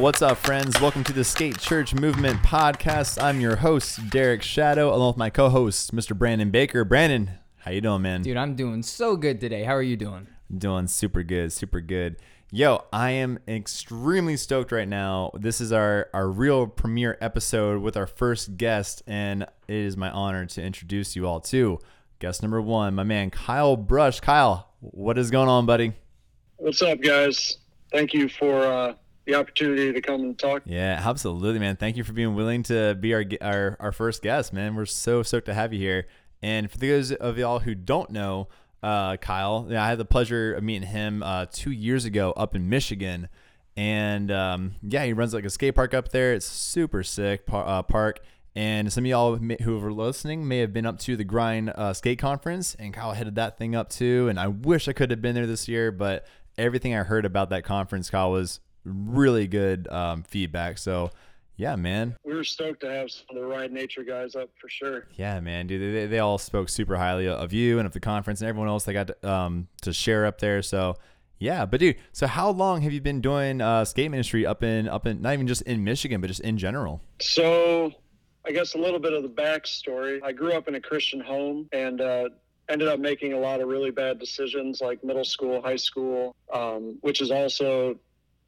what's up, friends? Welcome to the Skate Church Movement Podcast. I'm your host, Derek Shadow, along with my co-host, Mr. Brandon Baker. Brandon, how you doing, man? Dude, I'm doing so good today. How are you doing? Doing super good, super good. Yo, I am extremely stoked right now. This is our our real premiere episode with our first guest, and it is my honor to introduce you all to guest number one, my man Kyle Brush. Kyle, what is going on, buddy? What's up, guys? Thank you for uh, the opportunity to come and talk. Yeah, absolutely, man. Thank you for being willing to be our our, our first guest, man. We're so stoked to have you here. And for those of y'all who don't know, uh, Kyle. I had the pleasure of meeting him uh, two years ago up in Michigan, and um, yeah, he runs like a skate park up there. It's super sick par- uh, park. And some of y'all who are listening may have been up to the Grind uh, Skate Conference, and Kyle headed that thing up too. And I wish I could have been there this year, but everything I heard about that conference, Kyle, was really good um, feedback. So yeah, man. We were stoked to have some of the Ride Nature guys up for sure. Yeah, man, dude. They, they all spoke super highly of you and of the conference and everyone else they got to, um, to share up there. So, yeah, but dude, so how long have you been doing uh, skate ministry up in up in not even just in Michigan, but just in general? So, I guess a little bit of the backstory. I grew up in a Christian home and uh, ended up making a lot of really bad decisions, like middle school, high school, um, which is also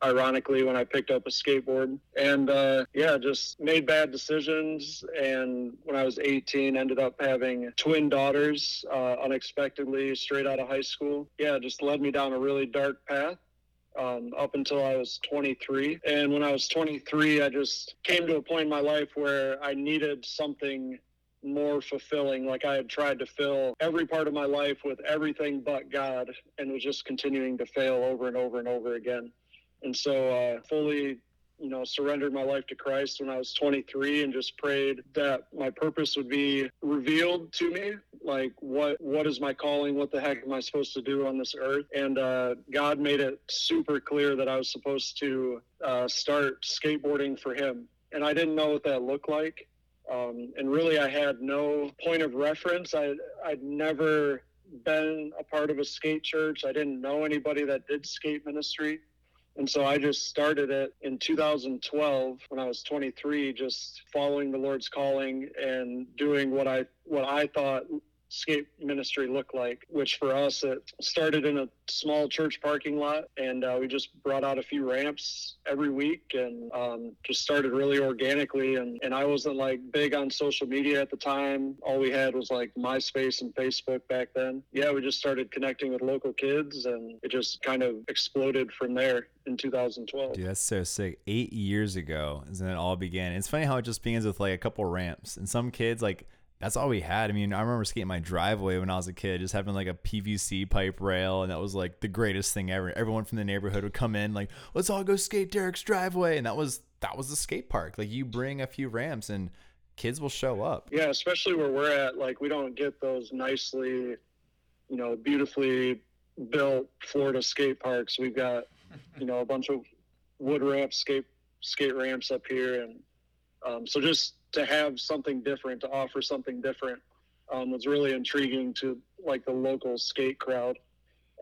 ironically when I picked up a skateboard. And uh, yeah, just made bad decisions. And when I was 18, ended up having twin daughters uh, unexpectedly straight out of high school. Yeah, just led me down a really dark path. Um, up until I was 23. And when I was 23, I just came to a point in my life where I needed something more fulfilling. Like I had tried to fill every part of my life with everything but God and was just continuing to fail over and over and over again. And so uh, fully, you know, surrendered my life to Christ when I was 23 and just prayed that my purpose would be revealed to me. Like what what is my calling? What the heck am I supposed to do on this earth? And uh, God made it super clear that I was supposed to uh, start skateboarding for Him. And I didn't know what that looked like. Um, and really, I had no point of reference. I I'd never been a part of a skate church. I didn't know anybody that did skate ministry. And so I just started it in 2012 when I was 23, just following the Lord's calling and doing what I what I thought skate ministry look like, which for us, it started in a small church parking lot. And uh, we just brought out a few ramps every week and um, just started really organically. And, and I wasn't like big on social media at the time. All we had was like MySpace and Facebook back then. Yeah, we just started connecting with local kids and it just kind of exploded from there in 2012. Dude, that's so sick. Eight years ago is when it all began. It's funny how it just begins with like a couple ramps and some kids like that's all we had. I mean, I remember skating my driveway when I was a kid, just having like a PVC pipe rail, and that was like the greatest thing ever. Everyone from the neighborhood would come in, like, let's all go skate Derek's driveway, and that was that was the skate park. Like, you bring a few ramps, and kids will show up. Yeah, especially where we're at. Like, we don't get those nicely, you know, beautifully built Florida skate parks. We've got, you know, a bunch of wood ramps, skate skate ramps up here, and um, so just to have something different, to offer something different, um, was really intriguing to like the local skate crowd.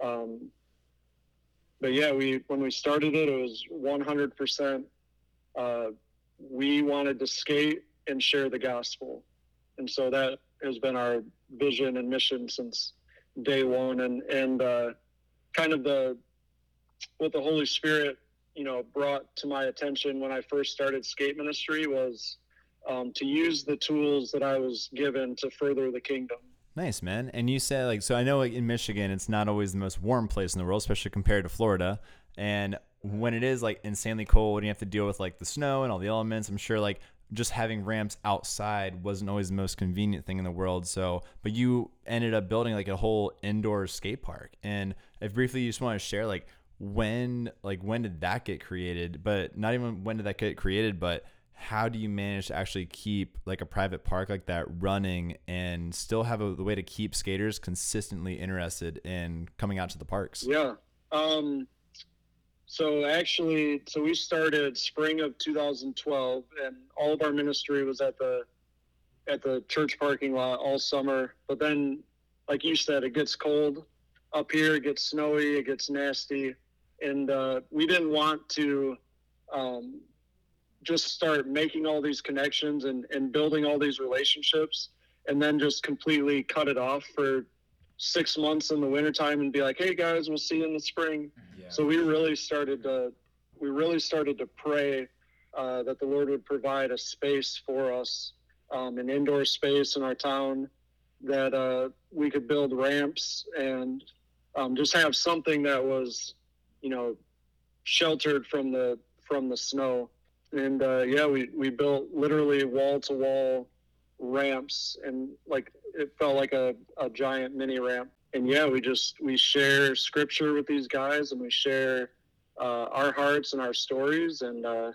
Um, but yeah, we when we started it, it was 100. Uh, percent We wanted to skate and share the gospel, and so that has been our vision and mission since day one. And and uh, kind of the what the Holy Spirit, you know, brought to my attention when I first started skate ministry was um, to use the tools that I was given to further the kingdom. Nice, man. And you said like so. I know like in Michigan, it's not always the most warm place in the world, especially compared to Florida. And when it is like insanely cold and you have to deal with like the snow and all the elements, I'm sure like just having ramps outside wasn't always the most convenient thing in the world. So, but you ended up building like a whole indoor skate park. And if briefly you just want to share like when like when did that get created? But not even when did that get created, but how do you manage to actually keep like a private park like that running and still have a the way to keep skaters consistently interested in coming out to the parks? Yeah. Um, so actually, so we started spring of 2012, and all of our ministry was at the at the church parking lot all summer. But then, like you said, it gets cold up here. It gets snowy. It gets nasty, and uh, we didn't want to um, just start making all these connections and, and building all these relationships and then just completely cut it off for six months in the wintertime and be like, hey guys, we'll see you in the spring. Yeah. So we really started to we really started to pray uh, that the Lord would provide a space for us, um, an indoor space in our town that uh, we could build ramps and um, just have something that was, you know, sheltered from the from the snow. And uh, yeah, we, we built literally wall to wall ramps and like it felt like a, a giant mini ramp. And yeah, we just we share scripture with these guys and we share uh, our hearts and our stories and uh,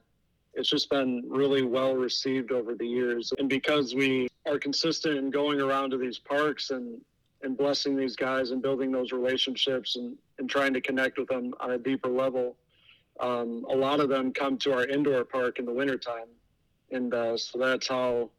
it's just been really well received over the years. And because we are consistent in going around to these parks and and blessing these guys and building those relationships and, and trying to connect with them on a deeper level, um, a lot of them come to our indoor park in the wintertime. And uh, so that's how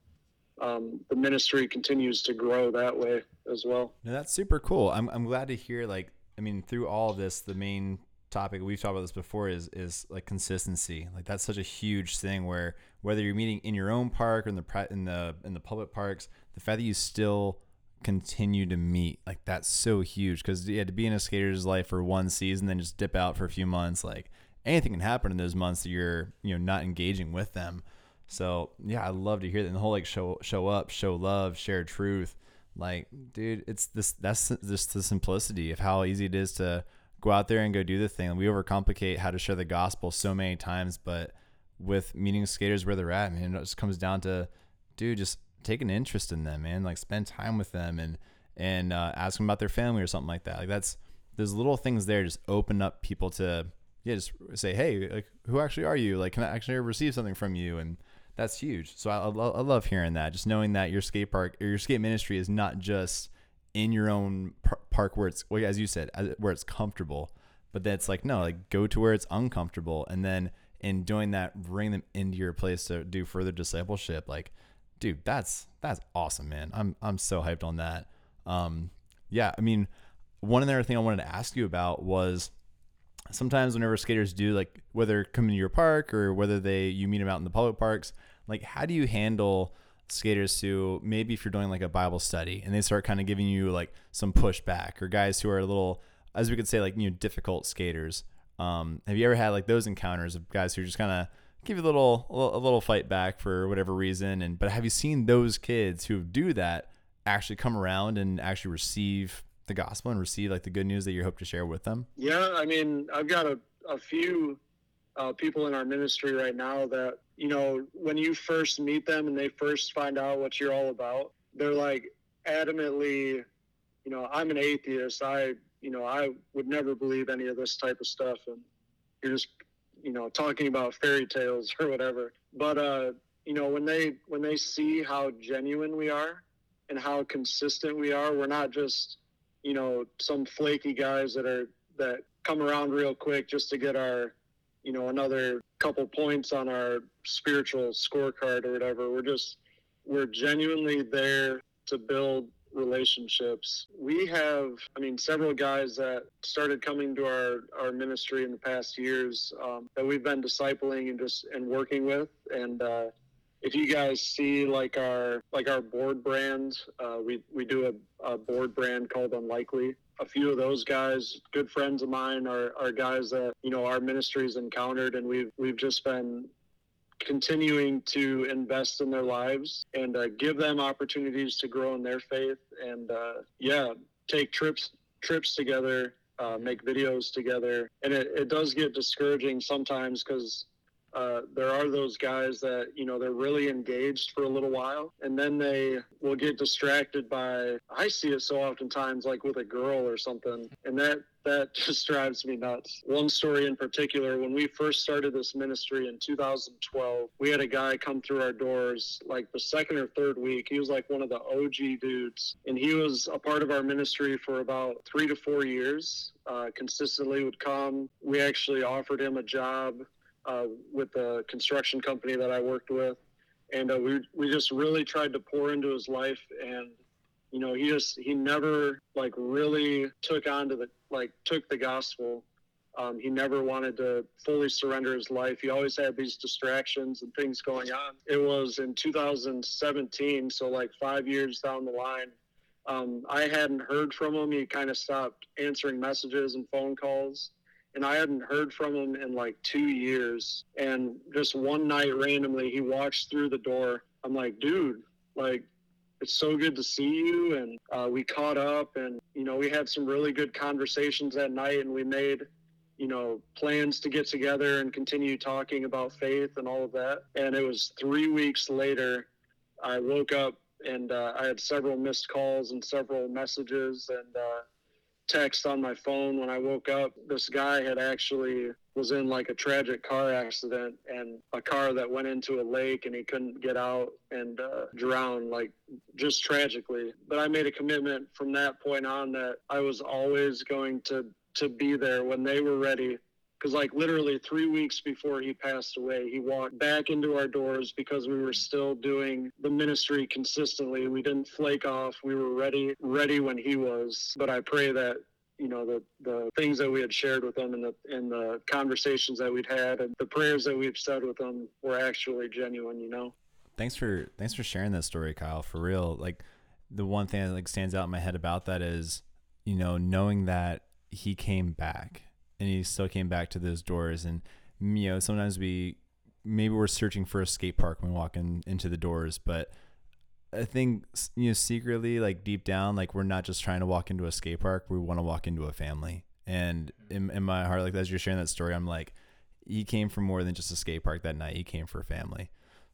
um, the ministry continues to grow that way as well. No, that's super cool. I'm, I'm glad to hear, like, I mean, through all of this, the main topic we've talked about this before is is like consistency. Like that's such a huge thing where whether you're meeting in your own park or in the in the in the public parks, the fact that you still continue to meet like that's so huge because yeah to be in a skater's life for one season then just dip out for a few months like anything can happen in those months that you're you know not engaging with them so yeah i love to hear that and the whole like show show up show love share truth like dude it's this that's just the simplicity of how easy it is to go out there and go do the thing we overcomplicate how to share the gospel so many times but with meeting skaters where they're at man it just comes down to dude just take an interest in them, man. Like spend time with them and and uh, ask them about their family or something like that. Like that's there's little things there just open up people to yeah just say hey like who actually are you like can I actually receive something from you and that's huge. So I, I, I love hearing that. Just knowing that your skate park or your skate ministry is not just in your own park where it's well, as you said where it's comfortable, but that's like no like go to where it's uncomfortable and then in doing that bring them into your place to do further discipleship like dude, that's that's awesome, man. I'm I'm so hyped on that. Um, yeah, I mean, one other thing I wanted to ask you about was sometimes whenever skaters do like whether come to your park or whether they you meet them out in the public parks, like how do you handle skaters who maybe if you're doing like a Bible study and they start kind of giving you like some pushback or guys who are a little as we could say like you know difficult skaters. Um, have you ever had like those encounters of guys who just kind of give you a little a little fight back for whatever reason. And but have you seen those kids who do that actually come around and actually receive the gospel and receive like the good news that you hope to share with them? Yeah, I mean, I've got a, a few uh, people in our ministry right now that you know when you first meet them and they first find out what you're all about, they're like adamantly, you know, I'm an atheist. I you know I would never believe any of this type of stuff, and you're just you know talking about fairy tales or whatever but uh you know when they when they see how genuine we are and how consistent we are we're not just you know some flaky guys that are that come around real quick just to get our you know another couple points on our spiritual scorecard or whatever we're just we're genuinely there to build relationships. We have, I mean, several guys that started coming to our, our ministry in the past years um, that we've been discipling and just and working with. And uh, if you guys see like our like our board brand, uh, we we do a, a board brand called Unlikely. A few of those guys, good friends of mine, are, are guys that you know our ministry's encountered, and we've we've just been continuing to invest in their lives and uh, give them opportunities to grow in their faith and uh, yeah take trips trips together uh, make videos together and it, it does get discouraging sometimes because uh, there are those guys that you know they're really engaged for a little while and then they will get distracted by i see it so oftentimes like with a girl or something and that that just drives me nuts. One story in particular when we first started this ministry in 2012 we had a guy come through our doors like the second or third week. He was like one of the og dudes and he was a part of our ministry for about three to four years uh, consistently would come. We actually offered him a job uh, with the construction company that I worked with, and uh, we we just really tried to pour into his life, and you know he just he never like really took on to the like took the gospel Um, he never wanted to fully surrender his life. He always had these distractions and things going on. It was in 2017, so like five years down the line. Um, I hadn't heard from him. He kind of stopped answering messages and phone calls. And I hadn't heard from him in like two years. And just one night randomly, he walks through the door. I'm like, dude, like, it's so good to see you. And uh, we caught up and, you know, we had some really good conversations that night and we made you know, plans to get together and continue talking about faith and all of that. And it was three weeks later, I woke up and uh, I had several missed calls and several messages and uh, texts on my phone when I woke up. This guy had actually was in like a tragic car accident and a car that went into a lake and he couldn't get out and uh, drowned like just tragically. But I made a commitment from that point on that I was always going to to be there when they were ready because like literally three weeks before he passed away he walked back into our doors because we were still doing the ministry consistently. We didn't flake off. We were ready ready when he was. But i pray that you know the the things that we had shared with him and the and the conversations that we'd had and the prayers that we've said with him were actually genuine you know? Thanks for thanks for sharing that story kyle for real. Like the one thing that like stands out in my head about that is you know knowing that he came back and he still came back to those doors. And you know sometimes we maybe we're searching for a skate park when we walk in, into the doors but i think you know secretly like deep down like we're not just trying to walk into a skate park. We want to walk into a family. And in, in my heart like as you're sharing that story i'm like he came for more than just a skate park that night. He came for a family.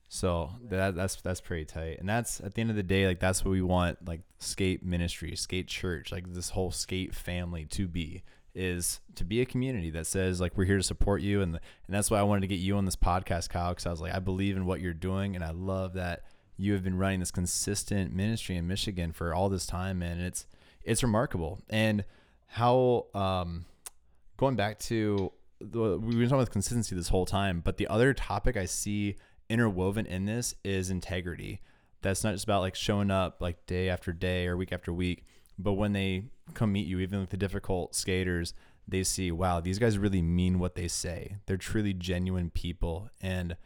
So that that's that's pretty tight. And that's at the end of the day, like that's what we want like skate ministry, skate church, like this whole skate family to be is to be a community that says like we're here to support you. And the, and that's why I wanted to get you on this podcast Kyle because I was like I believe in what you're doing. And I love that you have been running this consistent ministry in Michigan for all this time and it's it's remarkable. And how um going back to the, we've been talking about consistency this whole time but the other topic I see interwoven in this is integrity. That's not just about like showing up like day after day or week after week, but when they come meet you, even with the difficult skaters, they see, wow, these guys really mean what they say. They're truly genuine people, and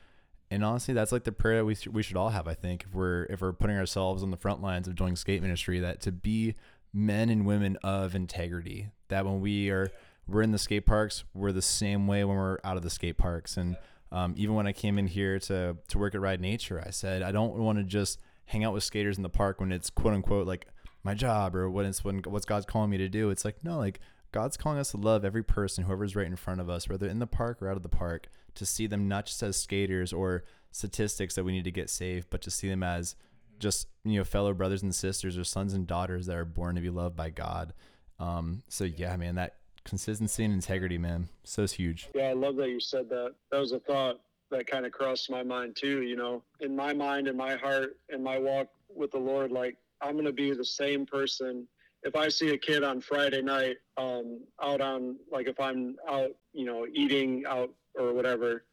and honestly, that's like the prayer that we we should all have. I think if we're if we're putting ourselves on the front lines of doing skate ministry, that to be men and women of integrity. That when we are we're in the skate parks, we're the same way when we're out of the skate parks, and um, even when I came in here to to work at Ride Nature, I said I don't want to just hang out with skaters in the park when it's quote unquote like my job or when it's when what's God's calling me to do. It's like no, like God's calling us to love every person, whoever's right in front of us, whether in the park or out of the park, to see them not just as skaters or statistics that we need to get saved, but to see them as just you know fellow brothers and sisters or sons and daughters that are born to be loved by God. Um, so yeah, man, that consistency and integrity, man. So it's huge. Yeah, I love that you said that. That was a thought that kind of crossed my mind too. You know, in my mind, in my heart, in my walk with the Lord, like I'm going to be the same person. If I see a kid on Friday night, um, out on like if I'm out, you know, eating out or whatever,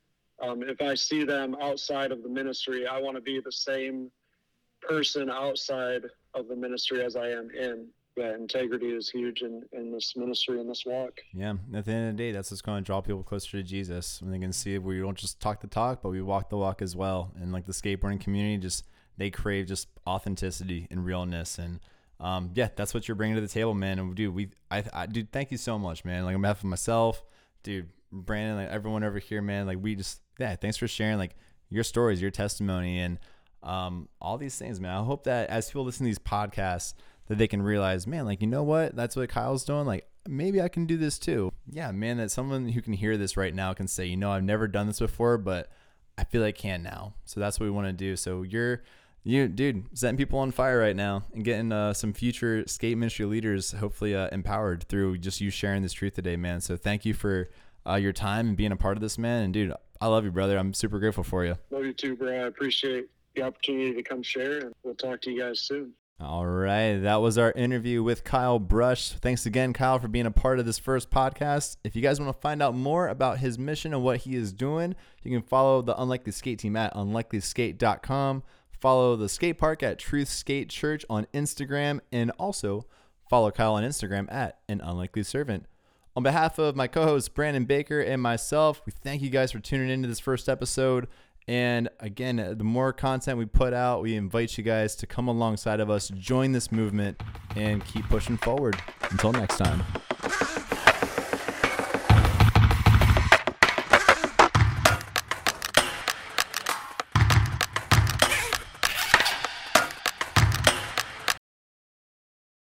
um, if I see them outside of the ministry, I want to be the same person outside of the ministry as I am in yeah, integrity is huge in, in this ministry and this walk. Yeah, at the end of the day, that's what's going to draw people closer to Jesus. And they can see if we don't just talk the talk, but we walk the walk as well. And like the skateboarding community, just they crave just authenticity and realness. And um, yeah, that's what you're bringing to the table, man. And dude, we, I, I, dude, thank you so much, man. Like on behalf of myself, dude, Brandon, like everyone over here, man. Like we just, yeah, thanks for sharing like your stories, your testimony, and um, all these things, man. I hope that as people listen to these podcasts that they can realize, man, like, you know what? That's what Kyle's doing. Like, maybe I can do this too. Yeah, man, that someone who can hear this right now can say, you know, I've never done this before, but I feel I can now. So that's what we want to do. So you're, you, dude, setting people on fire right now and getting uh, some future skate ministry leaders hopefully uh, empowered through just you sharing this truth today, man. So thank you for uh, your time and being a part of this, man. And dude, I love you, brother. I'm super grateful for you. Love you too, bro. I appreciate the opportunity to come share, and we'll talk to you guys soon. All right, that was our interview with Kyle Brush. Thanks again, Kyle, for being a part of this first podcast. If you guys want to find out more about his mission and what he is doing, you can follow the Unlikely Skate team at unlikelyskate.com. Follow the skate park at Truth Skate Church on Instagram, and also follow Kyle on Instagram at an unlikely servant. On behalf of my co host, Brandon Baker, and myself, we thank you guys for tuning into this first episode. And again, the more content we put out, we invite you guys to come alongside of us, join this movement, and keep pushing forward. Until next time.